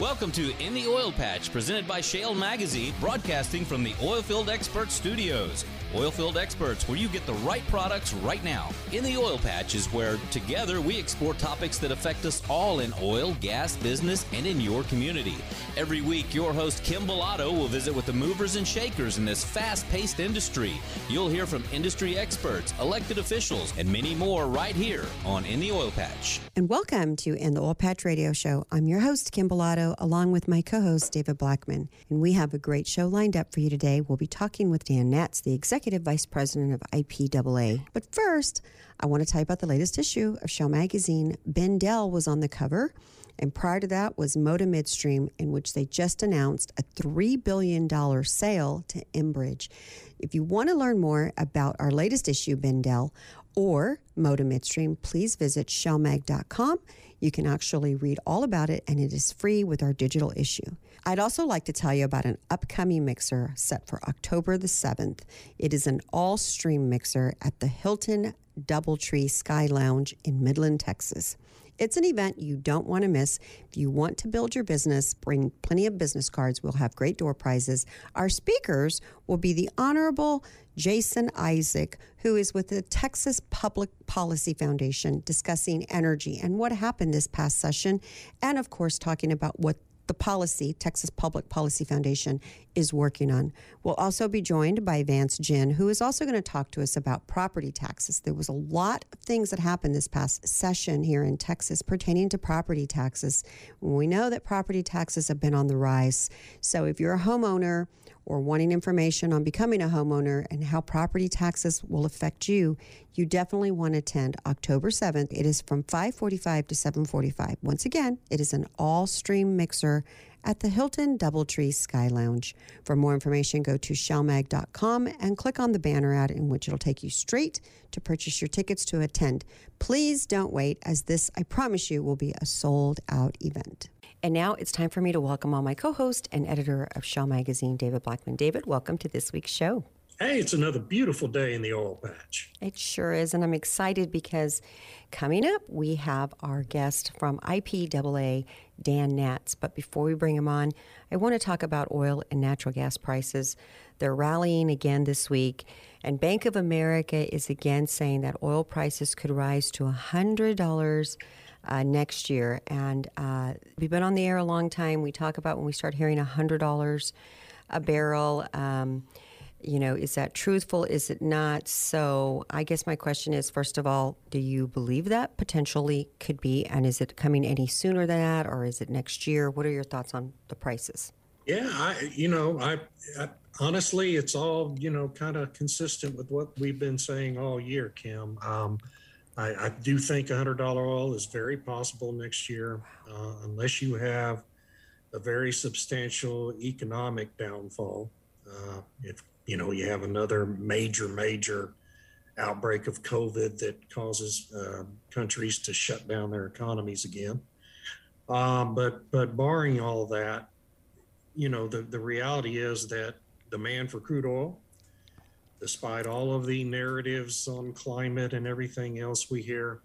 Welcome to In the Oil Patch, presented by Shale Magazine, broadcasting from the Oilfield Expert Studios. Oilfield Experts, where you get the right products right now. In the Oil Patch is where, together, we explore topics that affect us all in oil, gas, business, and in your community. Every week, your host, Kim Bellotto, will visit with the movers and shakers in this fast paced industry. You'll hear from industry experts, elected officials, and many more right here on In the Oil Patch. And welcome to In the Oil Patch Radio Show. I'm your host, Kim Bellotto, along with my co host, David Blackman. And we have a great show lined up for you today. We'll be talking with Dan Naatz, the Executive Vice President of IPAA. But first, I want to tell you about the latest issue of Shale Magazine. Ben Dell was on the cover. And prior to that was Moda Midstream, in which they just announced a $3 billion sale to Enbridge. If you want to learn more about our latest issue, Ben Dell, or Moda Midstream, please visit shalemag.com. You can actually read all about it, and it is free with our digital issue. I'd also like to tell you about an upcoming mixer set for October the 7th. It is an all stream mixer at the Hilton Doubletree Sky Lounge in Midland, Texas. It's an event you don't want to miss. If you want to build your business, bring plenty of business cards. We'll have great door prizes. Our speakers will be the Honorable Jason Isaac, who is with the Texas Public Policy Foundation discussing energy and what happened this past session, and of course, talking about what the policy Texas Public Policy Foundation is working on. We'll also be joined by Vance Jin, who is also going to talk to us about property taxes. There was a lot of things that happened this past session here in Texas pertaining to property taxes. We know that property taxes have been on the rise. So if you're a homeowner or wanting information on becoming a homeowner and how property taxes will affect you, you definitely want to attend October 7th. It is from 5:45 to 7:45. Once again, it is an all-stream mixer at the Hilton Doubletree Sky Lounge. For more information, go to shalemag.com and click on the banner ad in which it'll take you straight to purchase your tickets to attend. Please don't wait, as this, I promise you, will be a sold out event. And now it's time for me to welcome on my co host and editor of Shale Magazine, David Blackman. David, welcome to this week's show. Hey, it's another beautiful day in the oil patch. It sure is. And I'm excited because coming up, we have our guest from IPAA, Dan Naatz. But before we bring him on, I want to talk about oil and natural gas prices. They're rallying again this week. And Bank of America is again saying that oil prices could rise to $100 uh, next year. And uh, we've been on the air a long time. We talk about when we start hearing $100 a barrel. Um, you know, is that truthful? Is it not? So, I guess my question is first of all, do you believe that potentially could be? And is it coming any sooner than that, or is it next year? What are your thoughts on the prices? Yeah, I, you know, I, I honestly, it's all, you know, kind of consistent with what we've been saying all year, Kim. Um, I, I, do think $100 oil is very possible next year, uh, unless you have a very substantial economic downfall. Uh, if you know, you have another major, major outbreak of COVID that causes uh, countries to shut down their economies again. Um, but but barring all that, you know, the, the reality is that demand for crude oil, despite all of the narratives on climate and everything else we hear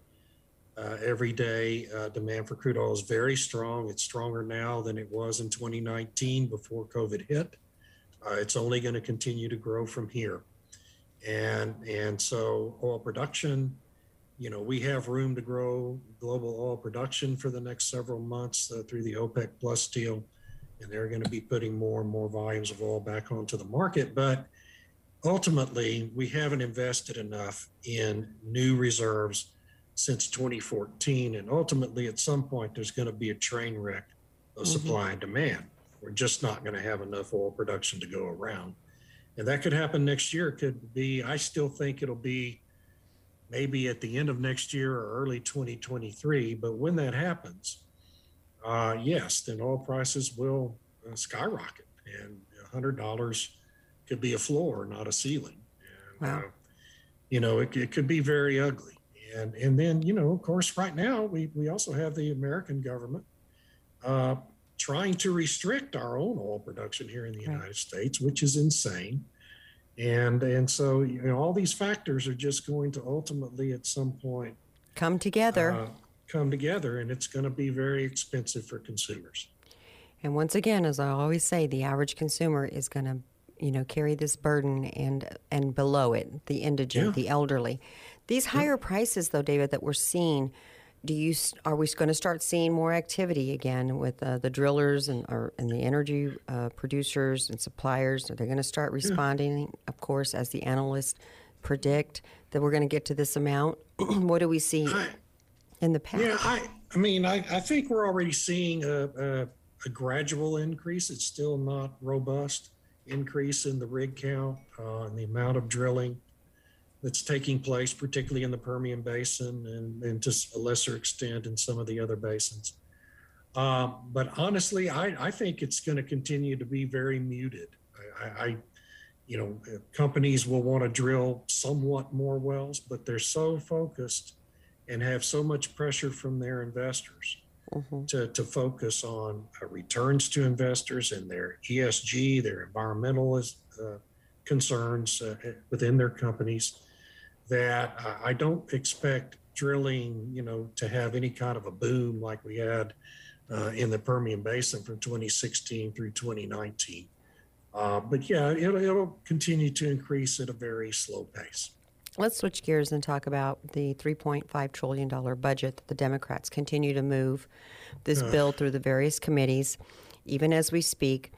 uh, every day, uh, demand for crude oil is very strong. It's stronger now than it was in 2019 before COVID hit. Uh, it's only going to continue to grow from here. And, and so oil production, you know, we have room to grow global oil production for the next several months uh, through the OPEC Plus deal. And they're going to be putting more and more volumes of oil back onto the market. But ultimately, we haven't invested enough in new reserves since 2014. And ultimately, at some point, there's going to be a train wreck of mm-hmm. supply and demand. We're just not going to have enough oil production to go around. And that could happen next year. It could be, I still think it'll be maybe at the end of next year or early 2023. But when that happens, uh, yes, then oil prices will uh, skyrocket. And $100 could be a floor, not a ceiling. And, wow. Uh, you know, it, it could be very ugly. And, and then, you know, of course, right now we, we also have the American government uh, trying to restrict our own oil production here in the United States, which is insane. And and so you know all these factors are just going to ultimately at some point come together. Uh, come together, and it's going to be very expensive for consumers. And once again, as I always say, the average consumer is going to, you know, carry this burden and and below it, the indigent, Yeah. the elderly. These higher prices, though, David, that we're seeing, do you are we going to start seeing more activity again with uh, the drillers and or, and the energy uh, producers and suppliers? Are they going to start responding? Of course, as the analysts predict that we're going to get to this amount. what do we see I, in the past? yeah, I, I mean, I, I think we're already seeing a, a, a gradual increase. It's still not robust increase in the rig count uh, and the amount of drilling that's taking place, particularly in the Permian Basin and, and to a lesser extent in some of the other basins. Um, but honestly, I, I think it's going to continue to be very muted. I, I, you know, companies will want to drill somewhat more wells, but they're so focused and have so much pressure from their investors Mhm. to, to focus on uh, returns to investors and their ESG, their environmentalist uh, concerns uh, within their companies that I- I don't expect drilling, you know, to have any kind of a boom like we had uh, in the Permian Basin from 2016 through 2019. Uh, but yeah, it'll, it'll continue to increase at a very slow pace. Let's switch gears and talk about the $3.5 trillion budget that the Democrats continue to move this bill through the various committees, even as we speak.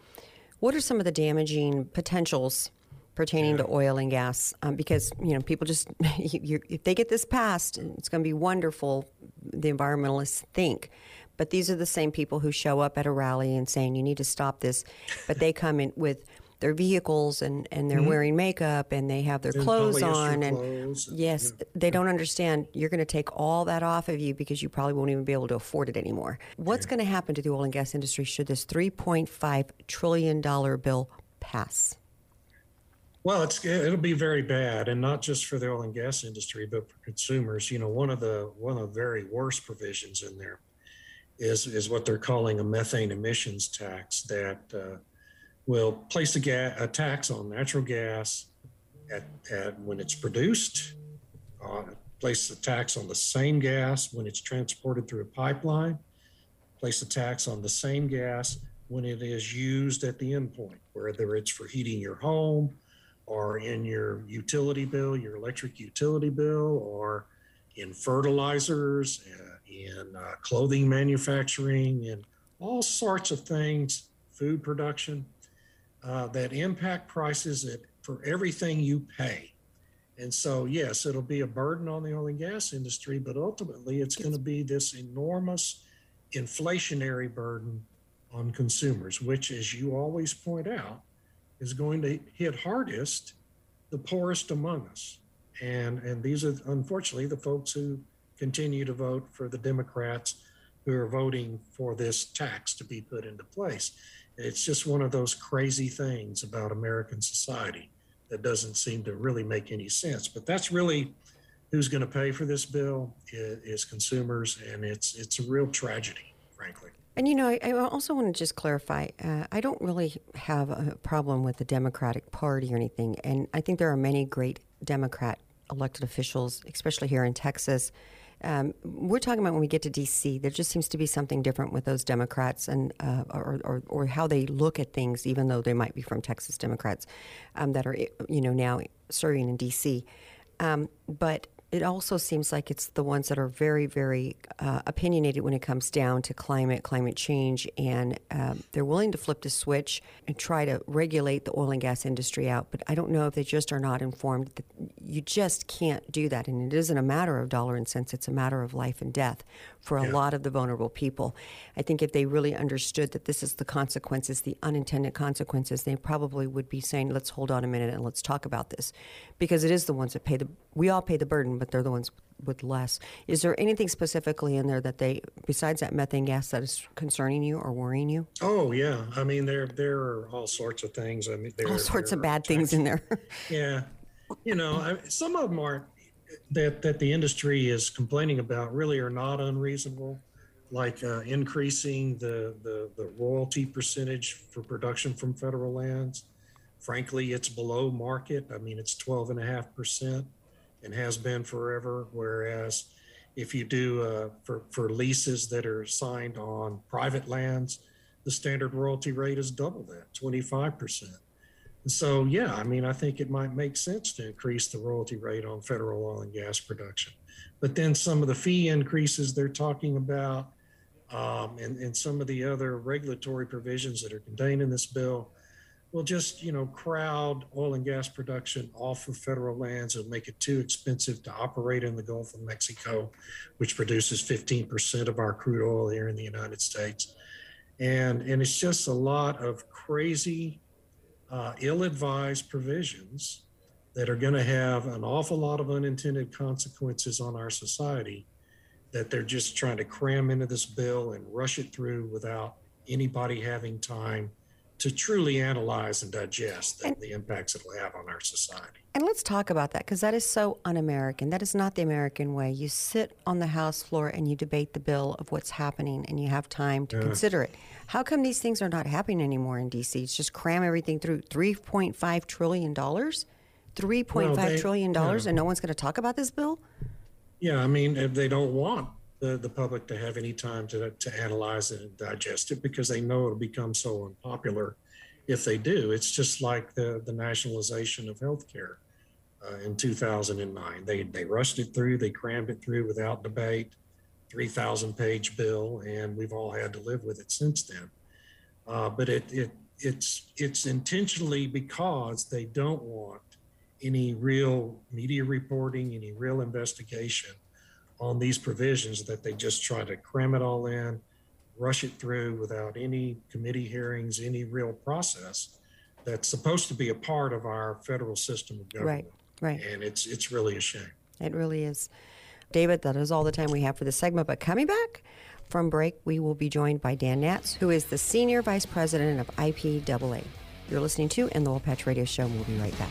What are some of the damaging potentials pertaining to oil and gas? Um, because, you know, people just, you, you, if they get this passed, it's going to be wonderful, the environmentalists think. But these are the same people who show up at a rally and saying, you need to stop this. But they come in with their vehicles and, and they're wearing makeup and they have their And clothes on. And clothes yes, they don't understand you're going to take all that off of you because you probably won't even be able to afford it anymore. What's going to happen to the oil and gas industry should this $3.5 trillion bill pass? Well, it's it'll be very bad, and not just for the oil and gas industry, but for consumers. You know, one of the one of the very worst provisions in there is is what they're calling a methane emissions tax that uh, will place a, ga- a tax on natural gas at, at when it's produced, uh, place a tax on the same gas when it's transported through a pipeline, place a tax on the same gas when it is used at the endpoint, whether it's for heating your home or in your utility bill, your electric utility bill, or in fertilizers, uh, in uh, clothing manufacturing, in all sorts of things, food production uh, that impact prices at, for everything you pay. And so, yes, it'll be a burden on the oil and gas industry, but ultimately it's going to be this enormous inflationary burden on consumers, which, as you always point out, is going to hit hardest the poorest among us. And, and these are unfortunately the folks who continue to vote for the Democrats who are voting for this tax to be put into place. It's just one of those crazy things about American society that doesn't seem to really make any sense. But that's really who's going to pay for this bill is, consumers, and it's it's a real tragedy, frankly. And you know, I, I also want to just clarify. Uh, I don't really have a problem with the Democratic Party or anything, and I think there are many great Democrat elected officials, especially here in Texas. Um, we're talking about when we get to D.C. There just seems to be something different with those Democrats and uh, or, or, or how they look at things, even though they might be from Texas Democrats um, that are you know now serving in D.C. Um, but it also seems like it's the ones that are very, very uh, opinionated when it comes down to climate, climate change, and um, they're willing to flip the switch and try to regulate the oil and gas industry out. But I don't know if they just are not informed that you just can't do that. And it isn't a matter of dollar and cents, it's a matter of life and death for a Yeah. lot of the vulnerable people. I think if they really understood that this is the consequences, the unintended consequences, they probably would be saying, let's hold on a minute and let's talk about this. Because it is the ones that pay the, we all pay the burden, but they're the ones with less. Is there anything specifically in there that they, besides that methane gas, that is concerning you or worrying you? Oh yeah, I mean there there are all sorts of things. I mean there All sorts there of bad things in there. Yeah, you know, I, some of them are that that the industry is complaining about really are not unreasonable, like uh, increasing the, the the royalty percentage for production from federal lands. Frankly, it's below market. I mean, it's twelve and a half percent, and has been forever. Whereas, if you do uh, for for leases that are signed on private lands, the the standard royalty rate is double that, 25%. And so, yeah, I mean, I think it might make sense to increase the royalty rate on federal oil and gas production. But then some of the fee increases they're talking about um, and, and some of the other regulatory provisions that are contained in this bill will just, you know, crowd oil and gas production off of federal lands and make it too expensive to operate in the Gulf of Mexico, which produces 15% of our crude oil here in the United States. And, and it's just a lot of crazy, uh, ill advised provisions that are going to have an awful lot of unintended consequences on our society that they're just trying to cram into this bill and rush it through without anybody having time to truly analyze and digest the, and, the impacts it will have on our society. And let's talk about that because that is so un American. That is not the American way. You sit on the House floor and you debate the bill of what's happening and you have time to consider it. How come these things are not happening anymore in D.C.? It's just cram everything through $3.5 trillion? $3.5 well, they, trillion dollars yeah. and no one's going to talk about this bill? Yeah, I mean, if they don't want the, the public to have any time to, to analyze it and digest it because they know it'll become so unpopular if they do. It's just like the, the nationalization of healthcare uh, in 2009. They, they rushed it through, they crammed it through without debate, 3,000 page bill, and we've all had to live with it since then. Uh, but it, it, it's, it's intentionally because they don't want any real media reporting, any real investigation on these provisions that they just try to cram it all in, rush it through without any committee hearings, any real process that's supposed to be a part of our federal system of government. Right, right. And it's it's really a shame. It really is. David, that is all the time we have for this segment. But coming back from break, we will be joined by Dan Naatz, who is the Senior Vice President of IPAA. You're listening to In the Oil Patch Radio Show, and we'll be right back.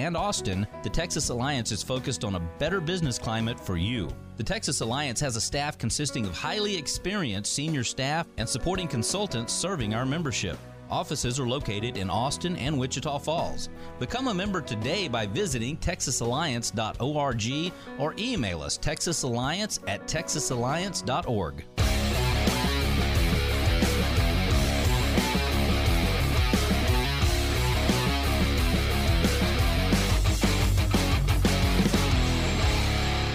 Austin, the Texas Alliance is focused on a better business climate for you. The Texas Alliance has a staff consisting of highly experienced senior staff and supporting consultants serving our membership. Offices are located in Austin and Wichita Falls. Become a member today by visiting texasalliance.org or email us texasalliance at texasalliance.org.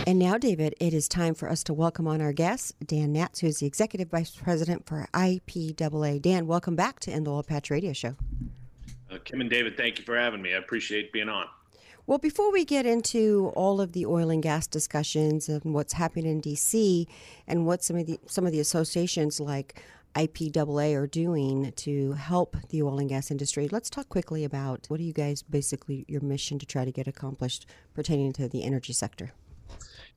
And now, David, it is time for us to welcome on our guest, Dan Naatz, who is the Executive Vice President for IPAA. Dan, welcome back to the Oil Patch Radio Show. Uh, Kim and David, thank you for having me. I appreciate being on. Well, before we get into all of the oil and gas discussions and what's happening in DC and what some of the some of the associations like IPAA are doing to help the oil and gas industry, let's talk quickly about what are you guys basically your mission to try to get accomplished pertaining to the energy sector.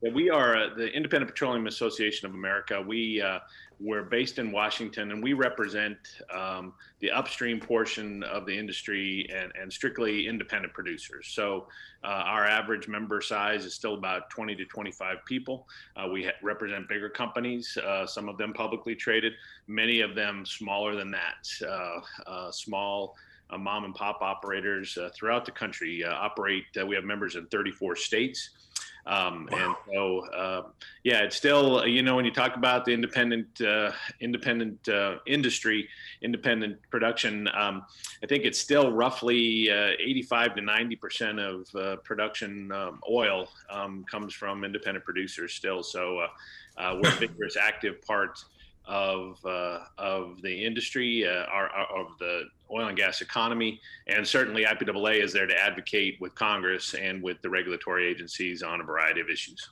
Yeah, we are uh, the Independent Petroleum Association of America. We uh, we're based in Washington, and we represent um, the upstream portion of the industry and, and strictly independent producers. So uh, our average member size is still about 20 to 25 people. Uh, we ha- represent bigger companies, uh, some of them publicly traded, many of them smaller than that, uh, small. mom and pop operators throughout the country operate. we have members in 34 states. Um, wow. And so, uh, yeah, it's still you know when you talk about the independent uh, independent uh, industry, independent production, um, I think it's still roughly uh, 85 to 90 percent of uh, production um, oil um, comes from independent producers still. So uh, we're a vigorous, active part of uh, of the industry, uh, our, our, of the oil and gas economy, and certainly IPAA is there to advocate with Congress and with the regulatory agencies on a variety of issues.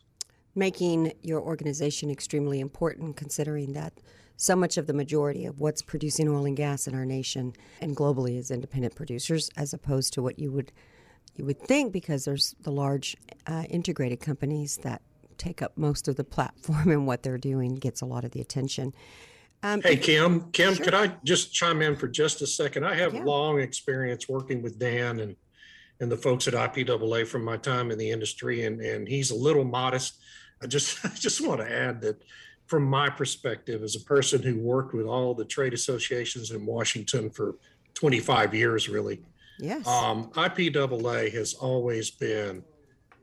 Making your organization extremely important, considering that so much of the majority of what's producing oil and gas in our nation and globally is independent producers, as opposed to what you would you would think, because there's the large uh, integrated companies that take up most of the platform and what they're doing gets a lot of the attention. Um, hey, Kim, Kim, sure. could I just chime in for just a second? I have yeah. long experience working with Dan and and the folks at IPAA from my time in the industry, and and he's a little modest. I just I just want to add that from my perspective, as a person who worked with all the trade associations in Washington for 25 years, really, yes, um, IPAA has always been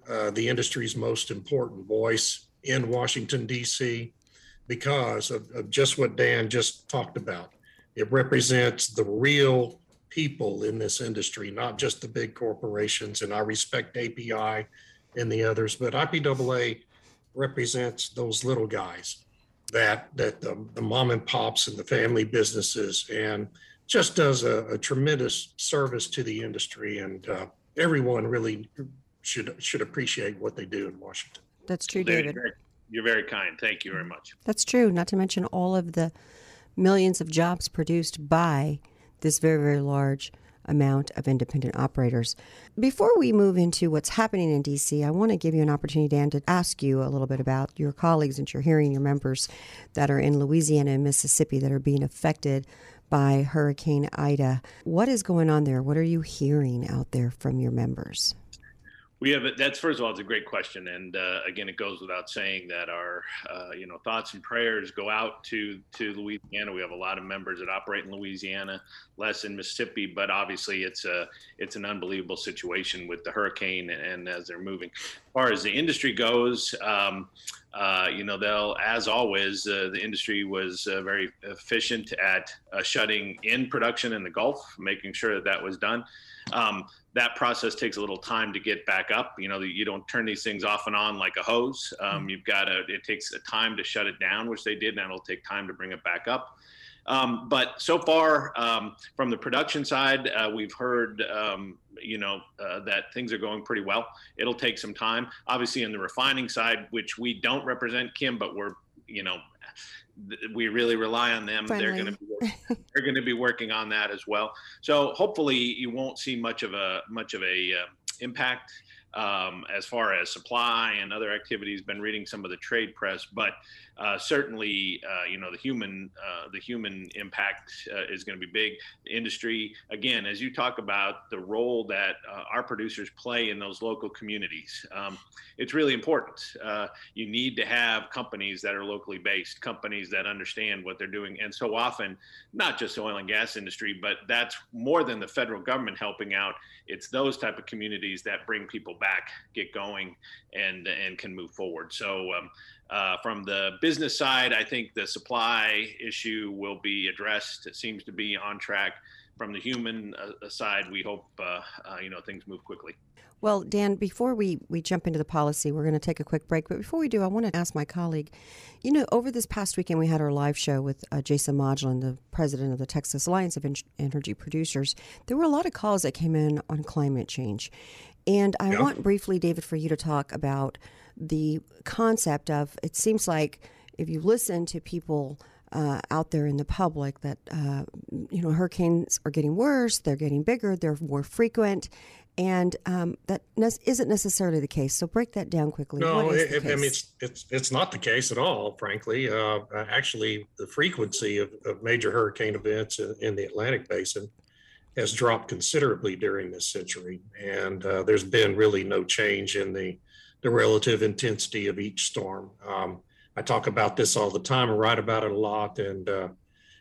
uh, the industry's most important voice in Washington D.C. because of, of just what Dan just talked about. It represents the real people in this industry, not just the big corporations. And I respect API and the others, but IPAA represents those little guys that that the, the mom and pops and the family businesses and just does a, a tremendous service to the industry and uh, everyone really should should appreciate what they do in Washington. That's true, David. You're very kind. Thank you very much. That's true. Not to mention all of the millions of jobs produced by this very, very large amount of independent operators. Before we move into what's happening in DC, I want to give you an opportunity, Dan, to ask you a little bit about your colleagues that you're hearing, your members that are in Louisiana and Mississippi that are being affected by Hurricane Ida. What is going on there? What are you hearing out there from your members? We have that's first of all, it's a great question, and uh, again, it goes without saying that our uh, you know thoughts and prayers go out to to Louisiana. We have a lot of members that operate in Louisiana, less in Mississippi, but obviously it's a it's an unbelievable situation with the hurricane and as they're moving. As far as the industry goes. Um, uh, you know, they'll, as always, uh, the industry was uh, very efficient at uh, shutting in production in the Gulf, making sure that that was done. Um, that process takes a little time to get back up. You know, you don't turn these things off and on like a hose. Um, mm-hmm. you've got to, it takes a time to shut it down, which they did, and it'll take time to bring it back up. Um, but so far, um, from the production side, uh, we've heard, um, you know, uh, that things are going pretty well. It'll take some time. Obviously, in the refining side, which we don't represent, Kim, but we're, you know, we really rely on them. Friendly. They're going to be they're going to be working on that as well. So hopefully you won't see much of a much of a uh, impact um, as far as supply and other activities. Been reading some of the trade press, but uh, certainly, uh, you know, the human uh, the human impact uh, is going to be big. The industry, again, as you talk about the role that uh, our producers play in those local communities, um, it's really important. Uh, you need to have companies that are locally based, companies that understand what they're doing, and so often, not just the oil and gas industry, but that's more than the federal government helping out. It's those type of communities that bring people get going, and and can move forward. So. Um, uh, from the business side, I think the supply issue will be addressed. It seems to be on track. From the human uh, side, we hope uh, uh, you know things move quickly. Well, Dan, before we, we jump into the policy, we're going to take a quick break. But before we do, I want to ask my colleague you know, over this past weekend, we had our live show with uh, Jason Modglin, the president of the Texas Alliance of Energy Producers. There were a lot of calls that came in on climate change. And I yeah. want briefly, David, for you to talk about the concept of it seems like if you listen to people uh, out there in the public that uh, you know hurricanes are getting worse, they're getting bigger, they're more frequent, and um, that ne- isn't necessarily the case. So break that down quickly. No, it, I mean it's, it's it's not the case at all. Frankly, uh, actually, the frequency of, of major hurricane events in, in, the Atlantic Basin has dropped considerably during this century, and uh, there's been really no change in the the relative intensity of each storm. Um, I talk about this all the time and write about it a lot. And uh,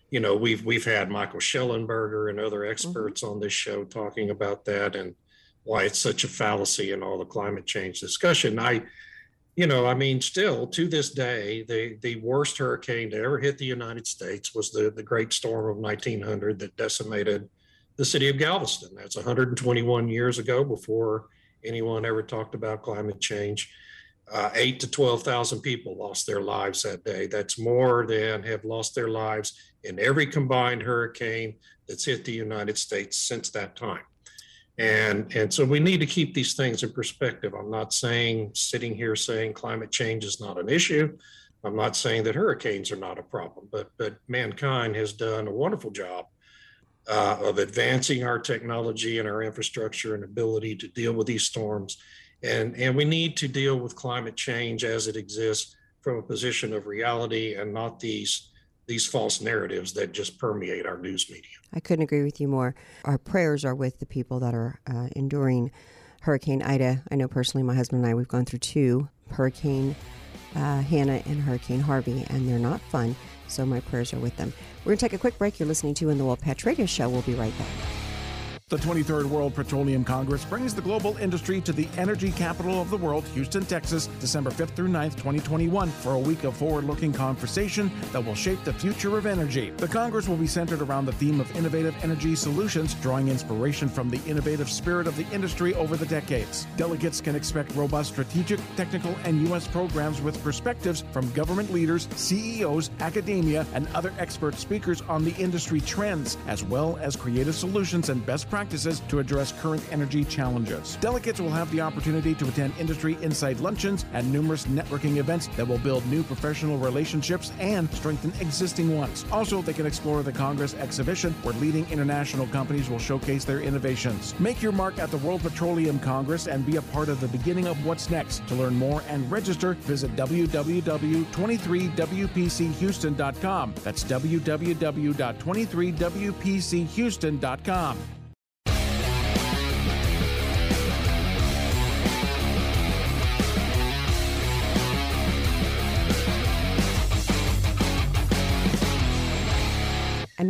you know, we've we've had Michael Shellenberger and other mm-hmm. experts mm-hmm. on this show talking about that and why it's such a fallacy in all the climate change discussion. I, you know, I mean, still to this day, the the worst hurricane to ever hit the United States was the the Great Storm of 1900 that decimated the city of Galveston. That's 121 years ago before anyone ever talked about climate change. Uh, eight to 12,000 people lost their lives that day. That's more than have lost their lives in every combined hurricane that's hit the United States since that time. And, and so we need to keep these things in perspective. I'm not saying, sitting here saying climate change is not an issue. I'm not saying that hurricanes are not a problem, but, but mankind has done a wonderful job uh, of advancing our technology and our infrastructure and ability to deal with these storms. And, and we need to deal with climate change as it exists from a position of reality and not these these false narratives that just permeate our news media. I couldn't agree with you more. Our prayers are with the people that are uh, enduring Hurricane Ida. I know personally, my husband and I, we've gone through two Hurricane uh, Hanna and Hurricane Harvey, and they're not fun. So my prayers are with them. We're going to take a quick break. You're listening to In the Oil Patch Radio Show. We'll be right back. The 23rd World Petroleum Congress brings the global industry to the energy capital of the world, Houston, Texas, December 5th through 9th, 2021, for a week of forward looking conversation that will shape the future of energy. The Congress will be centered around the theme of innovative energy solutions, drawing inspiration from the innovative spirit of the industry over the decades. Delegates can expect robust strategic, technical, and U.S. programs with perspectives from government leaders, CEOs, academia, and other expert speakers on the industry trends, as well as creative solutions and best practices practices to address current energy challenges. Delegates will have the opportunity to attend industry insight luncheons and numerous networking events that will build new professional relationships and strengthen existing ones. Also, they can explore the Congress exhibition where leading international companies will showcase their innovations. Make your mark at the World Petroleum Congress and be a part of the beginning of what's next. To learn more and register, visit www.23wpchouston.com. That's www.23wpchouston.com.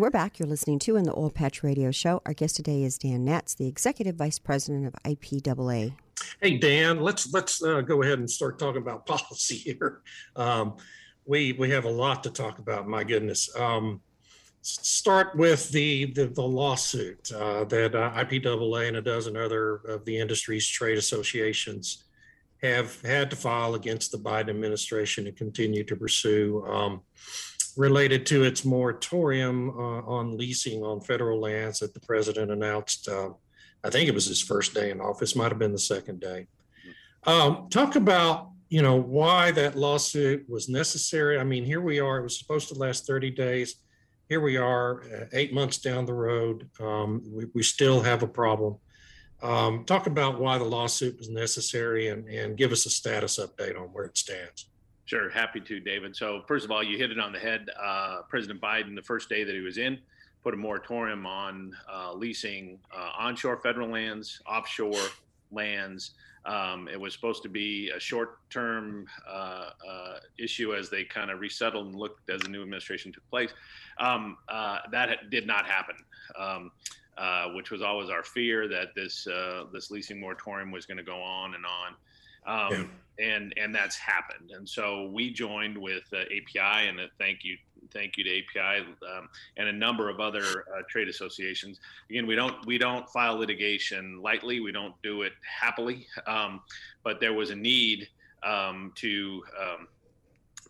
we're back. You're listening to in the Oil Patch Radio Show. Our guest today is Dan Naatz, the Executive Vice President of IPAA. Hey Dan, let's let's uh, go ahead and start talking about policy here. Um, we we have a lot to talk about. My goodness. Um, start with the the, the lawsuit uh, that uh, IPAA and a dozen other of the industry's trade associations have had to file against the Biden administration and continue to pursue. Um, related to its moratorium uh, on leasing on federal lands that the president announced. Uh, I think it was his first day in office, might have been the second day. Um, talk about you know why that lawsuit was necessary. I mean, here we are. It was supposed to last 30 days. Here we are, uh, eight months down the road. Um, we, we, still have a problem. Um, talk about why the lawsuit was necessary and, and give us a status update on where it stands. Sure, happy to, David. So, first of all, you hit it on the head. Uh, President Biden, the first day that he was in, put a moratorium on uh, leasing uh, onshore federal lands, offshore lands. Um, it was supposed to be a short-term uh, uh, issue as they kind of resettled and looked as the new administration took place. Um, uh, that did not happen. Um, which was always our fear that this this leasing moratorium was going to go on and on. Um, yeah and and that's happened. And so we joined with uh, API, and thank you, thank you to API um, and a number of other uh, trade associations. Again, we don't we don't file litigation lightly. We don't do it happily, um, but there was a need um, to. Um,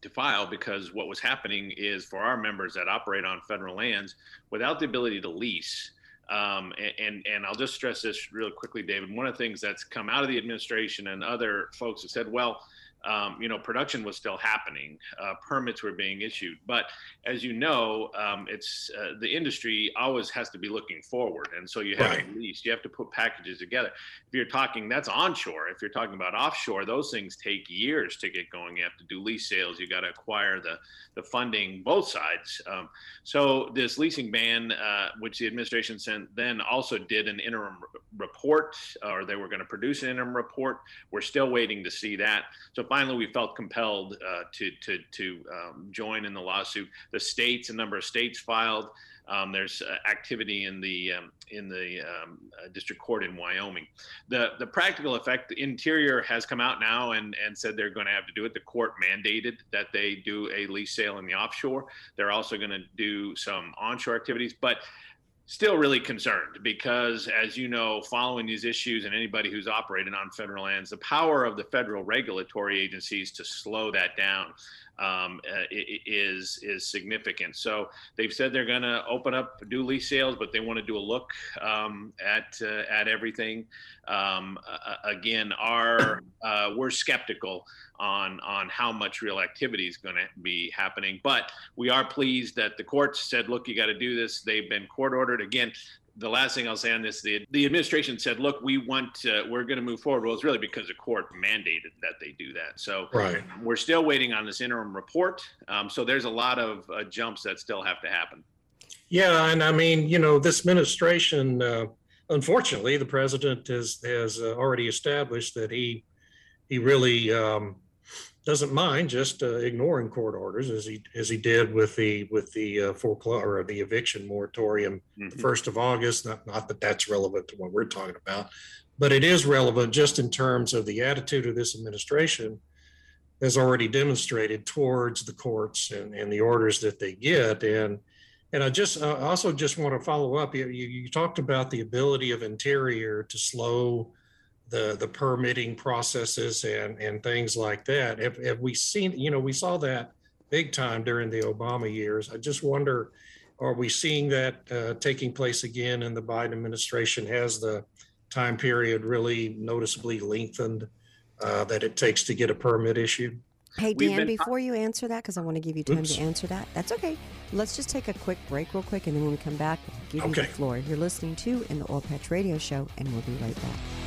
to file because what was happening is for our members that operate on federal lands without the ability to lease, um, and, and I'll just stress this real quickly, David. One of the things that's come out of the administration and other folks have said, well, um, you know, production was still happening, uh, permits were being issued. But as you know, um, it's uh, the industry always has to be looking forward, and so you have right. to lease, you have to put packages together. If you're talking, that's onshore. If you're talking about offshore, those things take years to get going. You have to do lease sales. You got to acquire the the funding, both sides. Um, so this leasing ban, uh, which the administration sent, then also did an interim report, or they were going to produce an interim report. We're still waiting to see that. So finally, we felt compelled uh, to to to um, join in the lawsuit. The states, a number of states filed. Um, there's uh, activity in the um, in the um, uh, district court in Wyoming. The the practical effect, Interior has come out now and and said they're going to have to do it. The court mandated that they do a lease sale in the offshore. They're also going to do some onshore activities, but still really concerned because as you know following these issues and anybody who's operating on federal lands the power of the federal regulatory agencies to slow that down um, uh, is is significant. So they've said they're going to open up new lease sales, but they want to do a look um, at uh, at everything. Um, uh, again, our uh, we're skeptical on on how much real activity is going to be happening, but we are pleased that the courts said, "Look, you got to do this." They've been court ordered again the last thing I'll say on this, the, the administration said, look, we want, uh, we're going to move forward. Well, it's really because the court mandated that they do that. So right. we're still waiting on this interim report. Um, so there's a lot of uh, jumps that still have to happen. Yeah. And I mean, you know, this administration, uh, unfortunately, the president has, has uh, already established that he, he really um, doesn't mind just uh, ignoring court orders as he as he did with the with the uh, foreclosure or the eviction moratorium mm-hmm. the first of August. Not not that that's relevant to what we're talking about, but it is relevant just in terms of the attitude of this administration has already demonstrated towards the courts and, and the orders that they get and and I just uh, also just want to follow up. You, you, you talked about the ability of Interior to slow the the permitting processes and and things like that. Have, have we seen? You know, we saw that big time during the Obama years. I just wonder, are we seeing that uh, taking place again in the Biden administration? Has the time period really noticeably lengthened uh, that it takes to get a permit issued? Hey, Dan, before you answer that, because I want to give you time Oops. to answer that, that's okay. Let's just take a quick break, real quick, and then when we come back, give okay. you the floor. You're listening to in the Oil Patch Radio Show, and we'll be right back.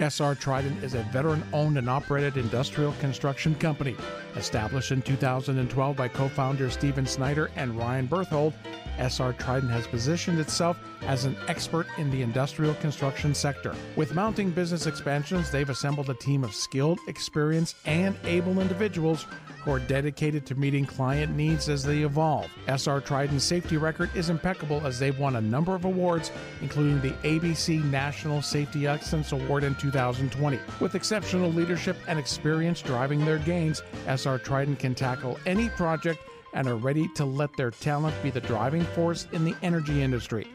SR Trident is a veteran owned and operated industrial construction company. Established in 2012 by co founders Stephen Snyder and Ryan Berthold, SR Trident has positioned itself as an expert in the industrial construction sector. With mounting business expansions, they've assembled a team of skilled, experienced, and able individuals who are dedicated to meeting client needs as they evolve. SR Trident's safety record is impeccable as they've won a number of awards, including the ABC National Safety Excellence Award in 2020. With exceptional leadership and experience driving their gains, SR Trident can tackle any project and are ready to let their talent be the driving force in the energy industry.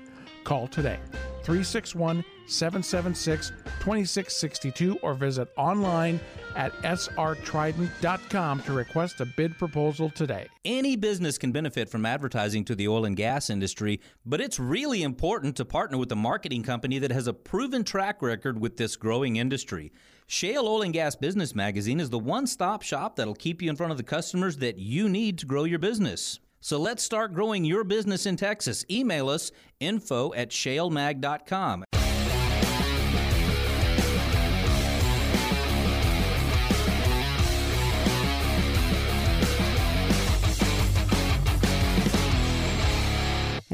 Call today 361 776 2662 or visit online at srtrident.com to request a bid proposal today. Any business can benefit from advertising to the oil and gas industry, but it's really important to partner with a marketing company that has a proven track record with this growing industry. Shale Oil and Gas Business Magazine is the one stop shop that'll keep you in front of the customers that you need to grow your business. So let's start growing your business in Texas. Email us info at shalemag.com.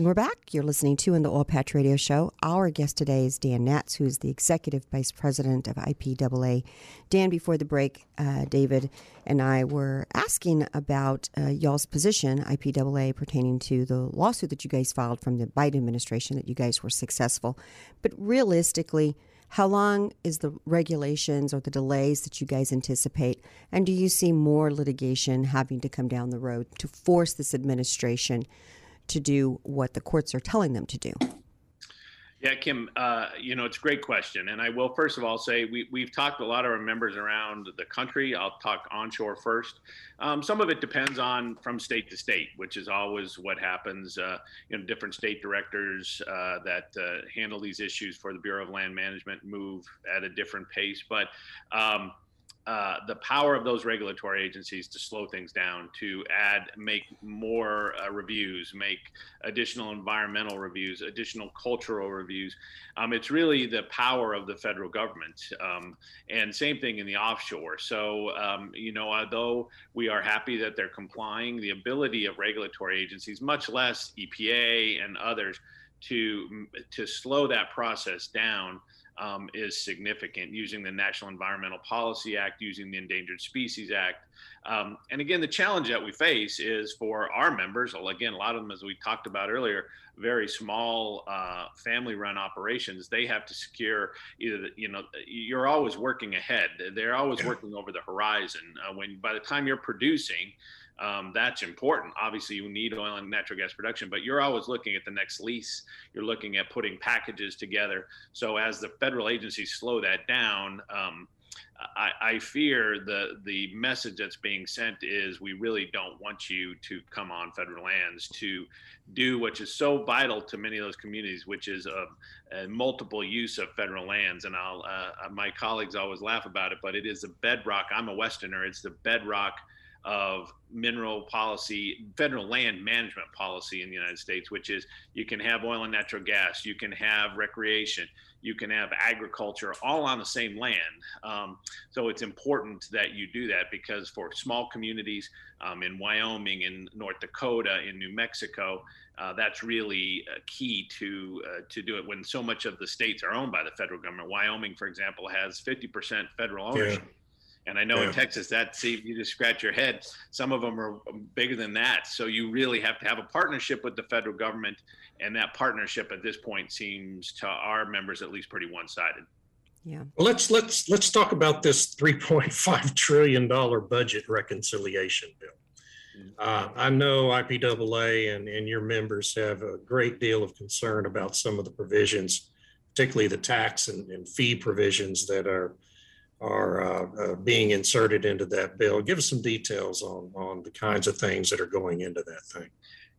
And we're back. You're listening to in the Oil Patch Radio Show. Our guest today is Dan Naatz, who is the Executive Vice President of IPAA. Dan, before the break, uh, David and I were asking about uh, y'all's position, IPAA, pertaining to the lawsuit that you guys filed from the Biden administration that you guys were successful. But realistically, how long is the regulations or the delays that you guys anticipate? And do you see more litigation having to come down the road to force this administration to do what the courts are telling them to do? Yeah, Kim, uh, you know, it's a great question. And I will first of all say we, we've talked a lot of our members around the country. I'll talk onshore first. Um, some of it depends on from state to state, which is always what happens. Uh, you know, different state directors uh, that uh, handle these issues for the Bureau of Land Management move at a different pace. But um, uh, the power of those regulatory agencies to slow things down, to add, make more uh, reviews, make additional environmental reviews, additional cultural reviews. Um, it's really the power of the federal government. Um, and same thing in the offshore. So, um, you know, although we are happy that they're complying, the ability of regulatory agencies, much less EPA and others, to to slow that process down um, is significant using the National Environmental Policy Act, using the Endangered Species Act. Um, and again, the challenge that we face is for our members, well, again, a lot of them, as we talked about earlier, very small uh, family run operations, they have to secure either, you know, you're always working ahead. They're always working over the horizon. Uh, when by the time you're producing, um, that's important. Obviously, you need oil and natural gas production, but you're always looking at the next lease. You're looking at putting packages together. So as the federal agencies slow that down, um, I, I, fear the the message that's being sent is we really don't want you to come on federal lands to do what is so vital to many of those communities, which is a, a multiple use of federal lands. And I'll uh, my colleagues always laugh about it, but it is the bedrock. I'm a Westerner. It's the bedrock of mineral policy, federal land management policy in the United States, which is you can have oil and natural gas, you can have recreation, you can have agriculture all on the same land. Um, so it's important that you do that because for small communities um, in Wyoming, in North Dakota, in New Mexico, uh, that's really uh, key to uh, to do it when so much of the states are owned by the federal government. Wyoming, for example, has 50% federal ownership. Yeah and I know yeah. in Texas that see you just scratch your head. Some of them are bigger than that. So you really have to have a partnership with the federal government, and that partnership at this point seems to our members at least pretty one-sided. Yeah. Well, let's let's let's talk about this 3.5 trillion dollar budget reconciliation bill. Mm-hmm. Uh, I know IPAA and, and your members have a great deal of concern about some of the provisions, particularly the tax and, and fee provisions that are are uh, uh, being inserted into that bill. Give us some details on on the kinds of things that are going into that thing.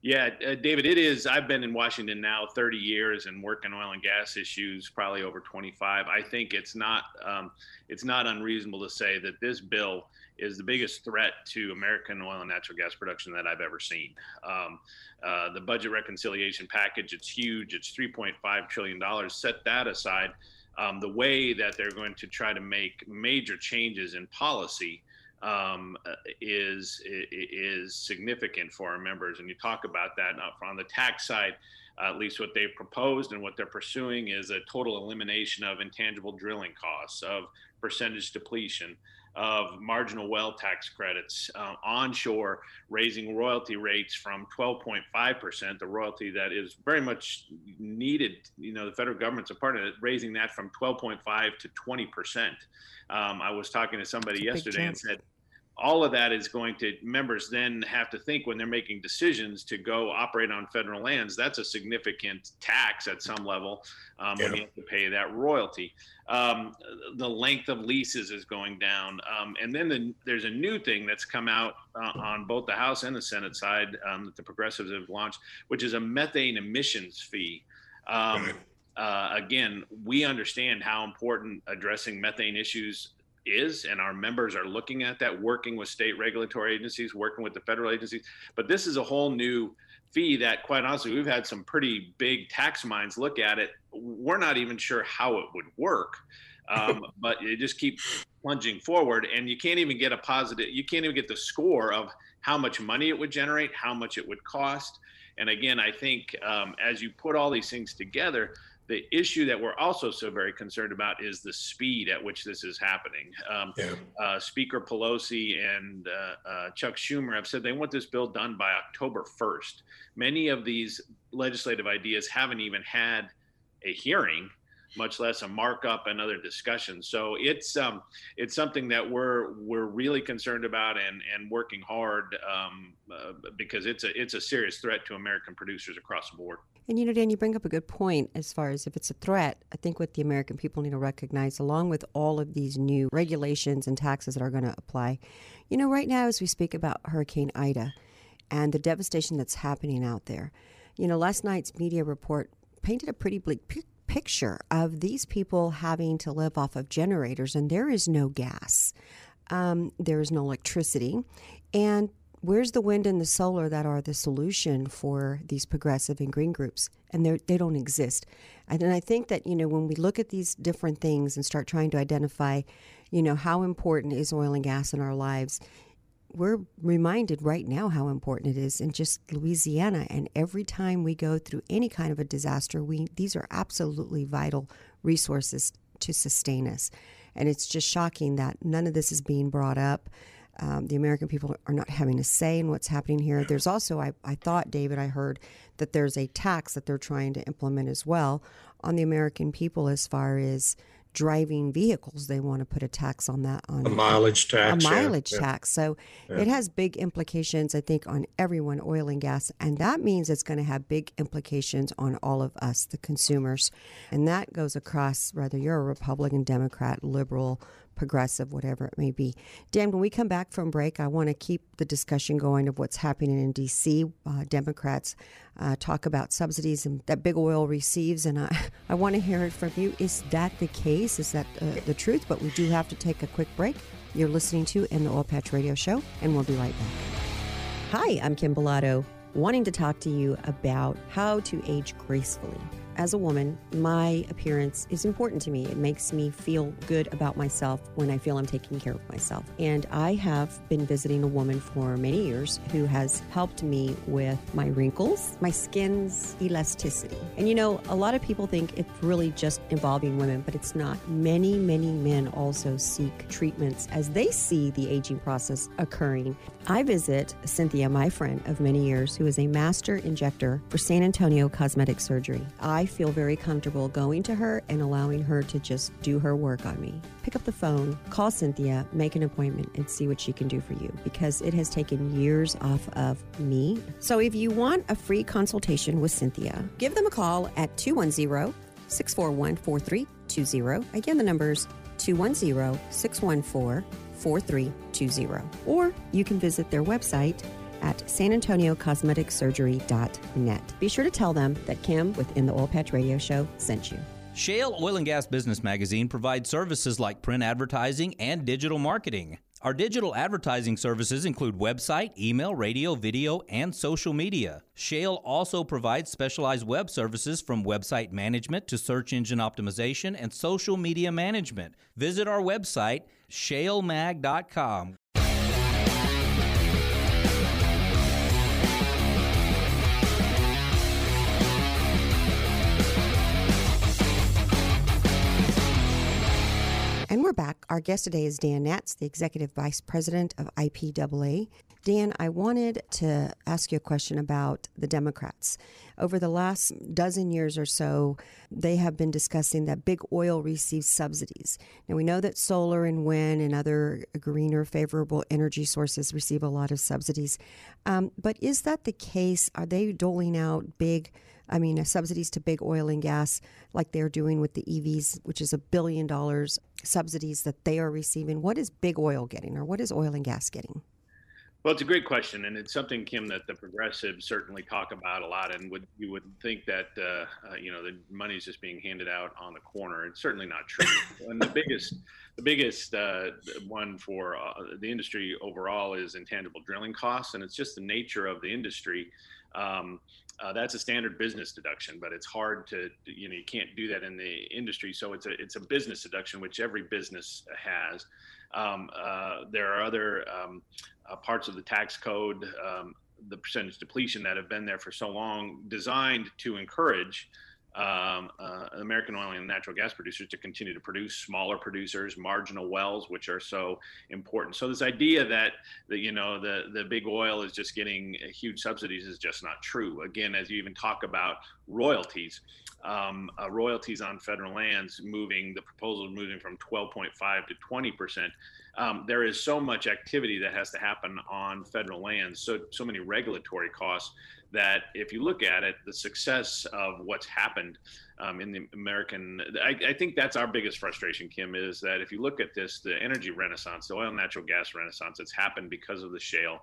Yeah, uh, David, it is. I've been in Washington now 30 years and working oil and gas issues probably over 25. I think it's not um, it's not unreasonable to say that this bill is the biggest threat to American oil and natural gas production that I've ever seen. Um, uh, the budget reconciliation package, it's huge. It's 3.5 trillion dollars. Set that aside um, the way that they're going to try to make major changes in policy um, uh, is is significant for our members. And you talk about that on the tax side. Uh, at least what they've proposed and what they're pursuing is a total elimination of intangible drilling costs, of percentage depletion, of marginal well tax credits uh, onshore, raising royalty rates from 12.5%, the royalty that is very much needed. You know, the federal government's a part of it, raising that from 12.5 to 20%. Um, I was talking to somebody yesterday and said, all of that is going to members then have to think when they're making decisions to go operate on federal lands. That's a significant tax at some level um, yeah. when you have to pay that royalty. Um, the length of leases is going down, um, and then the, there's a new thing that's come out uh, on both the House and the Senate side um, that the progressives have launched, which is a methane emissions fee. Um, uh, again, we understand how important addressing methane issues is and our members are looking at that working with state regulatory agencies working with the federal agencies. But this is a whole new fee that quite honestly we've had some pretty big tax minds look at it. We're not even sure how it would work um, but you just keep plunging forward and you can't even get a positive you can't even get the score of how much money it would generate how much it would cost. And again i think um, as you put all these things together the issue that we're also so very concerned about is the speed at which this is happening. Um, yeah. uh, Speaker Pelosi and uh, uh, Chuck Schumer have said they want this bill done by October 1st. Many of these legislative ideas haven't even had a hearing much less a markup and other discussions. So it's um, it's something that we're we're really concerned about and and working hard um, uh, because it's a it's a serious threat to American producers across the board. And you know, Dan, you bring up a good point as far as if it's a threat. I think what the American people need to recognize, along with all of these new regulations and taxes that are going to apply, you know, right now as we speak about Hurricane Ida and the devastation that's happening out there, you know, last night's media report painted a pretty bleak picture of these people having to live off of generators, and there is no gas, um, there is no electricity, and where's the wind and the solar that are the solution for these progressive and green groups? And they don't exist. And I think that, you know, when we look at these different things and start trying to identify, you know, how important is oil and gas in our lives, we're reminded right now how important it is in just Louisiana. And every time we go through any kind of a disaster, we these are absolutely vital resources to sustain us. And it's just shocking that none of this is being brought up. Um, the American people are not having a say in what's happening here. There's also, I, I thought, David, I heard that there's a tax that they're trying to implement as well on the American people as far as driving vehicles, they want to put a tax on that on a mileage tax. A mileage yeah. tax. So yeah. it has big implications, I think, on everyone, oil and gas, and that means it's going to have big implications on all of us, the consumers, and that goes across whether you're a Republican, Democrat, liberal, progressive, whatever it may be. Dan, when we come back from break, I want to keep the discussion going of what's happening in D.C. Uh, Democrats uh, talk about subsidies and that big oil receives, and I, I want to hear it from you. Is that the case? Is that uh, the truth? But we do have to take a quick break. You're listening to In the Oil Patch Radio Show, and we'll be right back. Hi, I'm Kim Bellotto, wanting to talk to you about how to age gracefully as a woman, my appearance is important to me. It makes me feel good about myself when I feel I'm taking care of myself. And I have been visiting a woman for many years who has helped me with my wrinkles, my skin's elasticity. And you know, a lot of people think it's really just involving women, but it's not. Many, many men also seek treatments as they see the aging process occurring. I visit Cynthia, my friend of many years, who is a master injector for San Antonio Cosmetic Surgery. I feel very comfortable going to her and allowing her to just do her work on me. Pick up the phone, call Cynthia, make an appointment, and see what she can do for you because it has taken years off of me. So if you want a free consultation with Cynthia, give them a call at 210 641 4320. Again, the number's 210 614 4320. Or you can visit their website at sanantoniocosmeticsurgery.net. Be sure to tell them that Kim within the Oil Patch Radio Show sent you. Shale Oil and Gas Business Magazine provides services like print advertising and digital marketing. Our digital advertising services include website, email, radio, video, and social media. Shale also provides specialized web services from website management to search engine optimization and social media management. Visit our website, shalemag.com. And we're back. Our guest today is Dan Naatz, the Executive Vice President of IPAA. Dan, I wanted to ask you a question about the Democrats. Over the last dozen years or so, they have been discussing that big oil receives subsidies. Now, we know that solar and wind and other greener, favorable energy sources receive a lot of subsidies. Um, but is that the case? Are they doling out big I mean, uh, subsidies to big oil and gas, like they're doing with the EVs, which is a billion dollars subsidies that they are receiving. What is big oil getting, or what is oil and gas getting? Well, it's a great question, and it's something, Kim, that the progressives certainly talk about a lot. And would you would think that uh, uh, you know the money is just being handed out on the corner? It's certainly not true. and the biggest, the biggest uh, one for uh, the industry overall is intangible drilling costs, and it's just the nature of the industry. Um, uh, that's a standard business deduction, but it's hard to, you know, you can't do that in the industry. So it's a it's a business deduction, which every business has. Um, uh, there are other um, uh, parts of the tax code, um, the percentage depletion that have been there for so long, designed to encourage um, uh, American oil and natural gas producers to continue to produce smaller producers, marginal wells, which are so important. So this idea that that you know the the big oil is just getting huge subsidies is just not true. Again, as you even talk about royalties, um, uh, royalties on federal lands moving, the proposal moving from 12.5 to 20 percent. Um, there is so much activity that has to happen on federal lands, so so many regulatory costs that if you look at it, the success of what's happened um, in the American, I, I, think that's our biggest frustration, Kim, is that if you look at this, the energy renaissance, the oil and natural gas renaissance, it's happened because of the shale.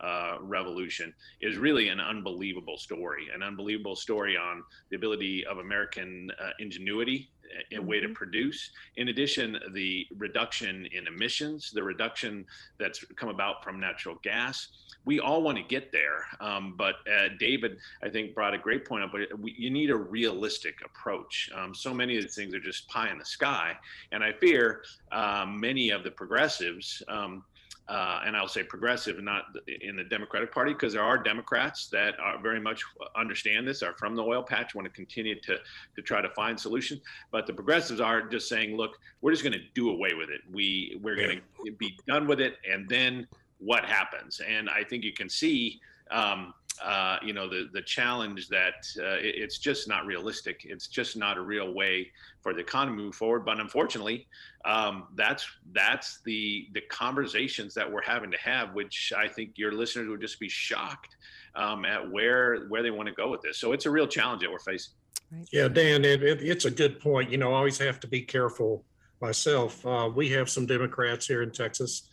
Uh, revolution is really an unbelievable story, an unbelievable story on the ability of American uh, ingenuity a way to mm-hmm. produce. In addition, the reduction in emissions, the reduction that's come about from natural gas. We all want to get there, um, but uh, David, I think, brought a great point up. But we, you need a realistic approach. Um, so many of these things are just pie in the sky, and I fear um, many of the progressives um, uh, and I'll say progressive, not in the Democratic Party, because there are Democrats that are very much understand this, are from the oil patch, want to continue to to try to find solutions. But the progressives are just saying, look, we're just going to do away with it. We we're going to be done with it, and then what happens? And I think you can see. Um, uh, you know the the challenge that uh, it, it's just not realistic. It's just not a real way for the economy to move forward. But unfortunately, um, that's that's the the conversations that we're having to have, which I think your listeners would just be shocked um, at where where they want to go with this. So it's a real challenge that we're facing. Right. Yeah, Dan, it, it, it's a good point. You know, I always have to be careful myself. Uh, we have some Democrats here in Texas,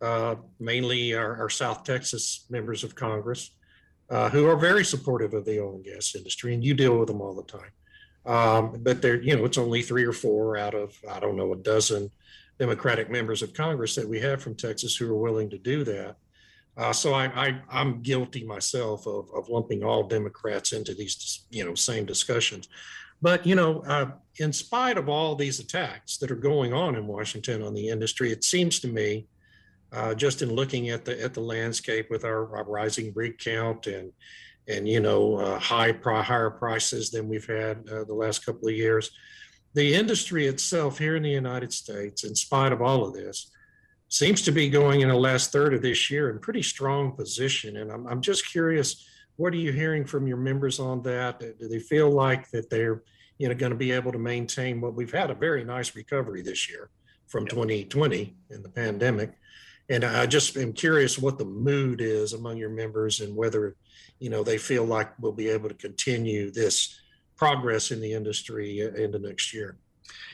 uh, mainly our, our South Texas members of Congress uh, who are very supportive of the oil and gas industry, and you deal with them all the time. Um, but they're, you know, it's only three or four out of, I don't know, a dozen Democratic members of Congress that we have from Texas who are willing to do that. Uh, so I, I, am guilty myself of, of lumping all Democrats into these, you know, same discussions. But you know, uh, in spite of all these attacks that are going on in Washington on the industry, it seems to me, uh, just in looking at the at the landscape with our, our rising rig count and and you know uh, high higher prices than we've had uh, the last couple of years, the industry itself here in the United States, in spite of all of this, seems to be going in the last third of this year in pretty strong position. And I'm, I'm just curious, what are you hearing from your members on that? Do they feel like that they're you know going to be able to maintain what we've had a very nice recovery this year from yep. 2020 in the pandemic? And I just am curious what the mood is among your members and whether you know they feel like we'll be able to continue this progress in the industry uh, into next year.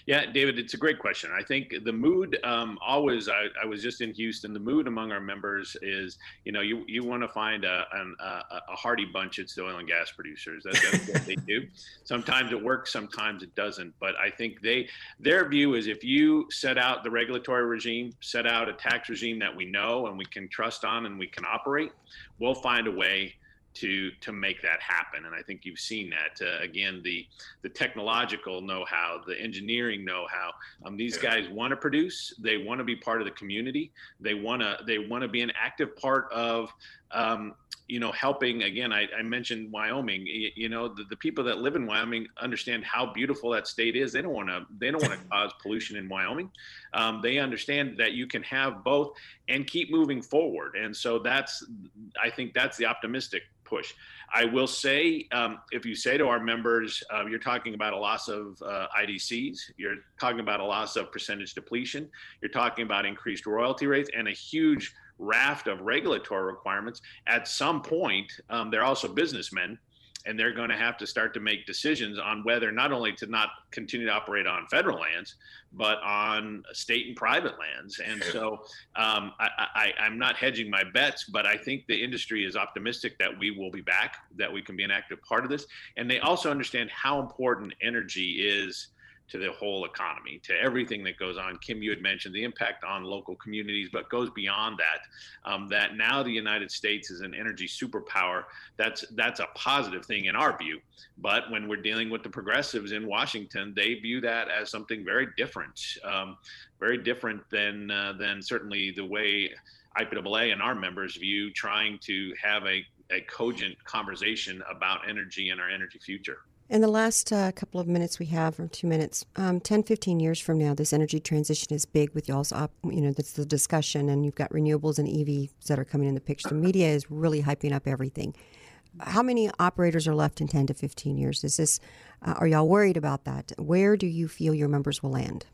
Yeah, David, it's a great question. I think the mood um, always. I, I, was just in Houston. The mood among our members is, you know, you you want to find a, a, a hardy bunch. It's the oil and gas producers. That, that's what they do. Sometimes it works, sometimes it doesn't. But I think they their view is if you set out the regulatory regime, set out a tax regime that we know and we can trust on and we can operate, we'll find a way to to make that happen. And i think you've seen that uh, again the the technological know-how the engineering know-how. Um, these yeah. guys want to produce. They want to be part of the community. They want to they want to be an active part of um, you know helping again I, I mentioned wyoming you, you know the, the, people that live in wyoming understand how beautiful that state is. They don't want to they don't want to cause pollution in wyoming. Um, they understand that you can have both and keep moving forward. And so that's i think that's the optimistic push. I will say, um, if you say to our members, uh, you're talking about a loss of uh, IDCs, you're talking about a loss of percentage depletion, you're talking about increased royalty rates, and a huge raft of regulatory requirements. At some point, um, they're also businessmen and they're going to have to start to make decisions on whether not only to not continue to operate on federal lands, but on state and private lands. And so um, I, am not hedging my bets, but I think the industry is optimistic that we will be back, that we can be an active part of this. And they also understand how important energy is to the whole economy, to everything that goes on. Kim, you had mentioned the impact on local communities, but goes beyond that. Um, that now the United States is an energy superpower. That's that's a positive thing in our view. But when we're dealing with the progressives in Washington, they view that as something very different, um, very different than uh, than certainly the way IPAA and our members view trying to have a, a cogent conversation about energy and our energy future. In the last uh, couple of minutes we have, or two minutes, um, 10, 15 years from now, this energy transition is big with y'all's, op, you know, that's the discussion, and you've got renewables and EVs that are coming in the picture. The media is really hyping up everything. How many operators are left in 10 to 15 years? Is this, uh, are y'all worried about that? Where do you feel your members will land?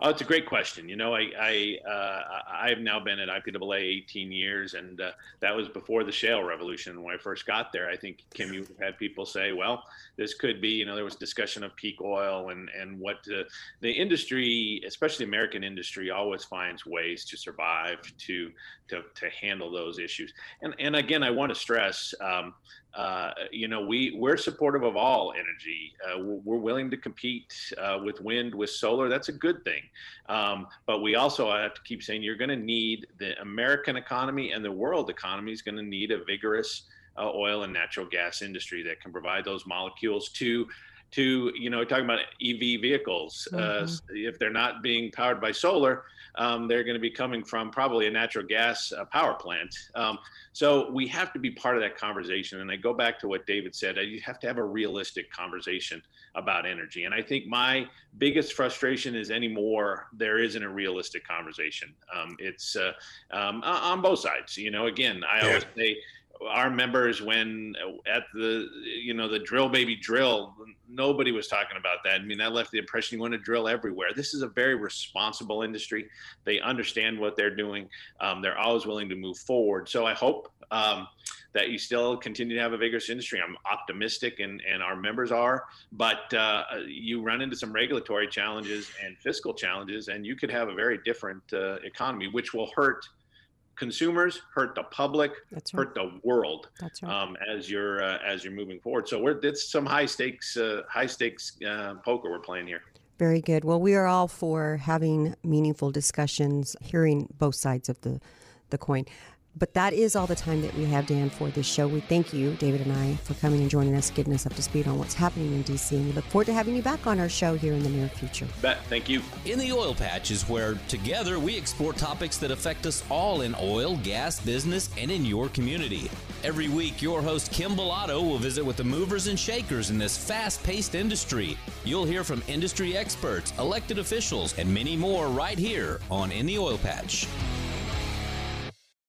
Oh, it's a great question. You know, I I uh, I've now been at IPAA 18 years, and uh, that was before the shale revolution. When I first got there, I think Kim, you had people say, "Well, this could be." You know, there was discussion of peak oil and and what uh, the industry, especially American industry, always finds ways to survive to to to handle those issues. And and again, I want to stress. Um, uh, you know, we we're supportive of all energy. Uh, we're, willing to compete uh, with wind, with solar. That's a good thing. Um, but we also have to keep saying you're going to need the American economy and the world economy is going to need a vigorous uh, oil and natural gas industry that can provide those molecules to to you know talking about ev vehicles uh, mm-hmm. uh, if they're not being powered by solar um, they're going to be coming from probably a natural gas uh, power plant um, so we have to be part of that conversation and i go back to what david said you have to have a realistic conversation about energy and i think my biggest frustration is anymore there isn't a realistic conversation um, it's uh, um, on both sides you know again i yeah. always say our members when at the you know the drill baby drill nobody was talking about that. I mean that left the impression you want to drill everywhere. This is a very responsible industry. They understand what they're doing. Um, they're always willing to move forward. So i hope um, that you still continue to have a vigorous industry. I'm optimistic and, and our members are but uh, you run into some regulatory challenges and fiscal challenges and you could have a very different uh, economy which will hurt consumers, hurt the public, right. hurt the world right. um, as you're uh, as you're moving forward. So we're it's some high stakes uh, high stakes uh, poker we're playing here. Very good. Well, we are all for having meaningful discussions, hearing both sides of the, the coin. But that is all the time that we have, Dan, for this show. We thank you, David and I, for coming and joining us, getting us up to speed on what's happening in D.C. And we look forward to having you back on our show here in the near future. Bet. Thank you. In the Oil Patch is where together we explore topics that affect us all in oil, gas, business, and in your community. Every week, your host Kim Bellotto will visit with the movers and shakers in this fast paced industry. You'll hear from industry experts, elected officials, and many more right here on In the Oil Patch.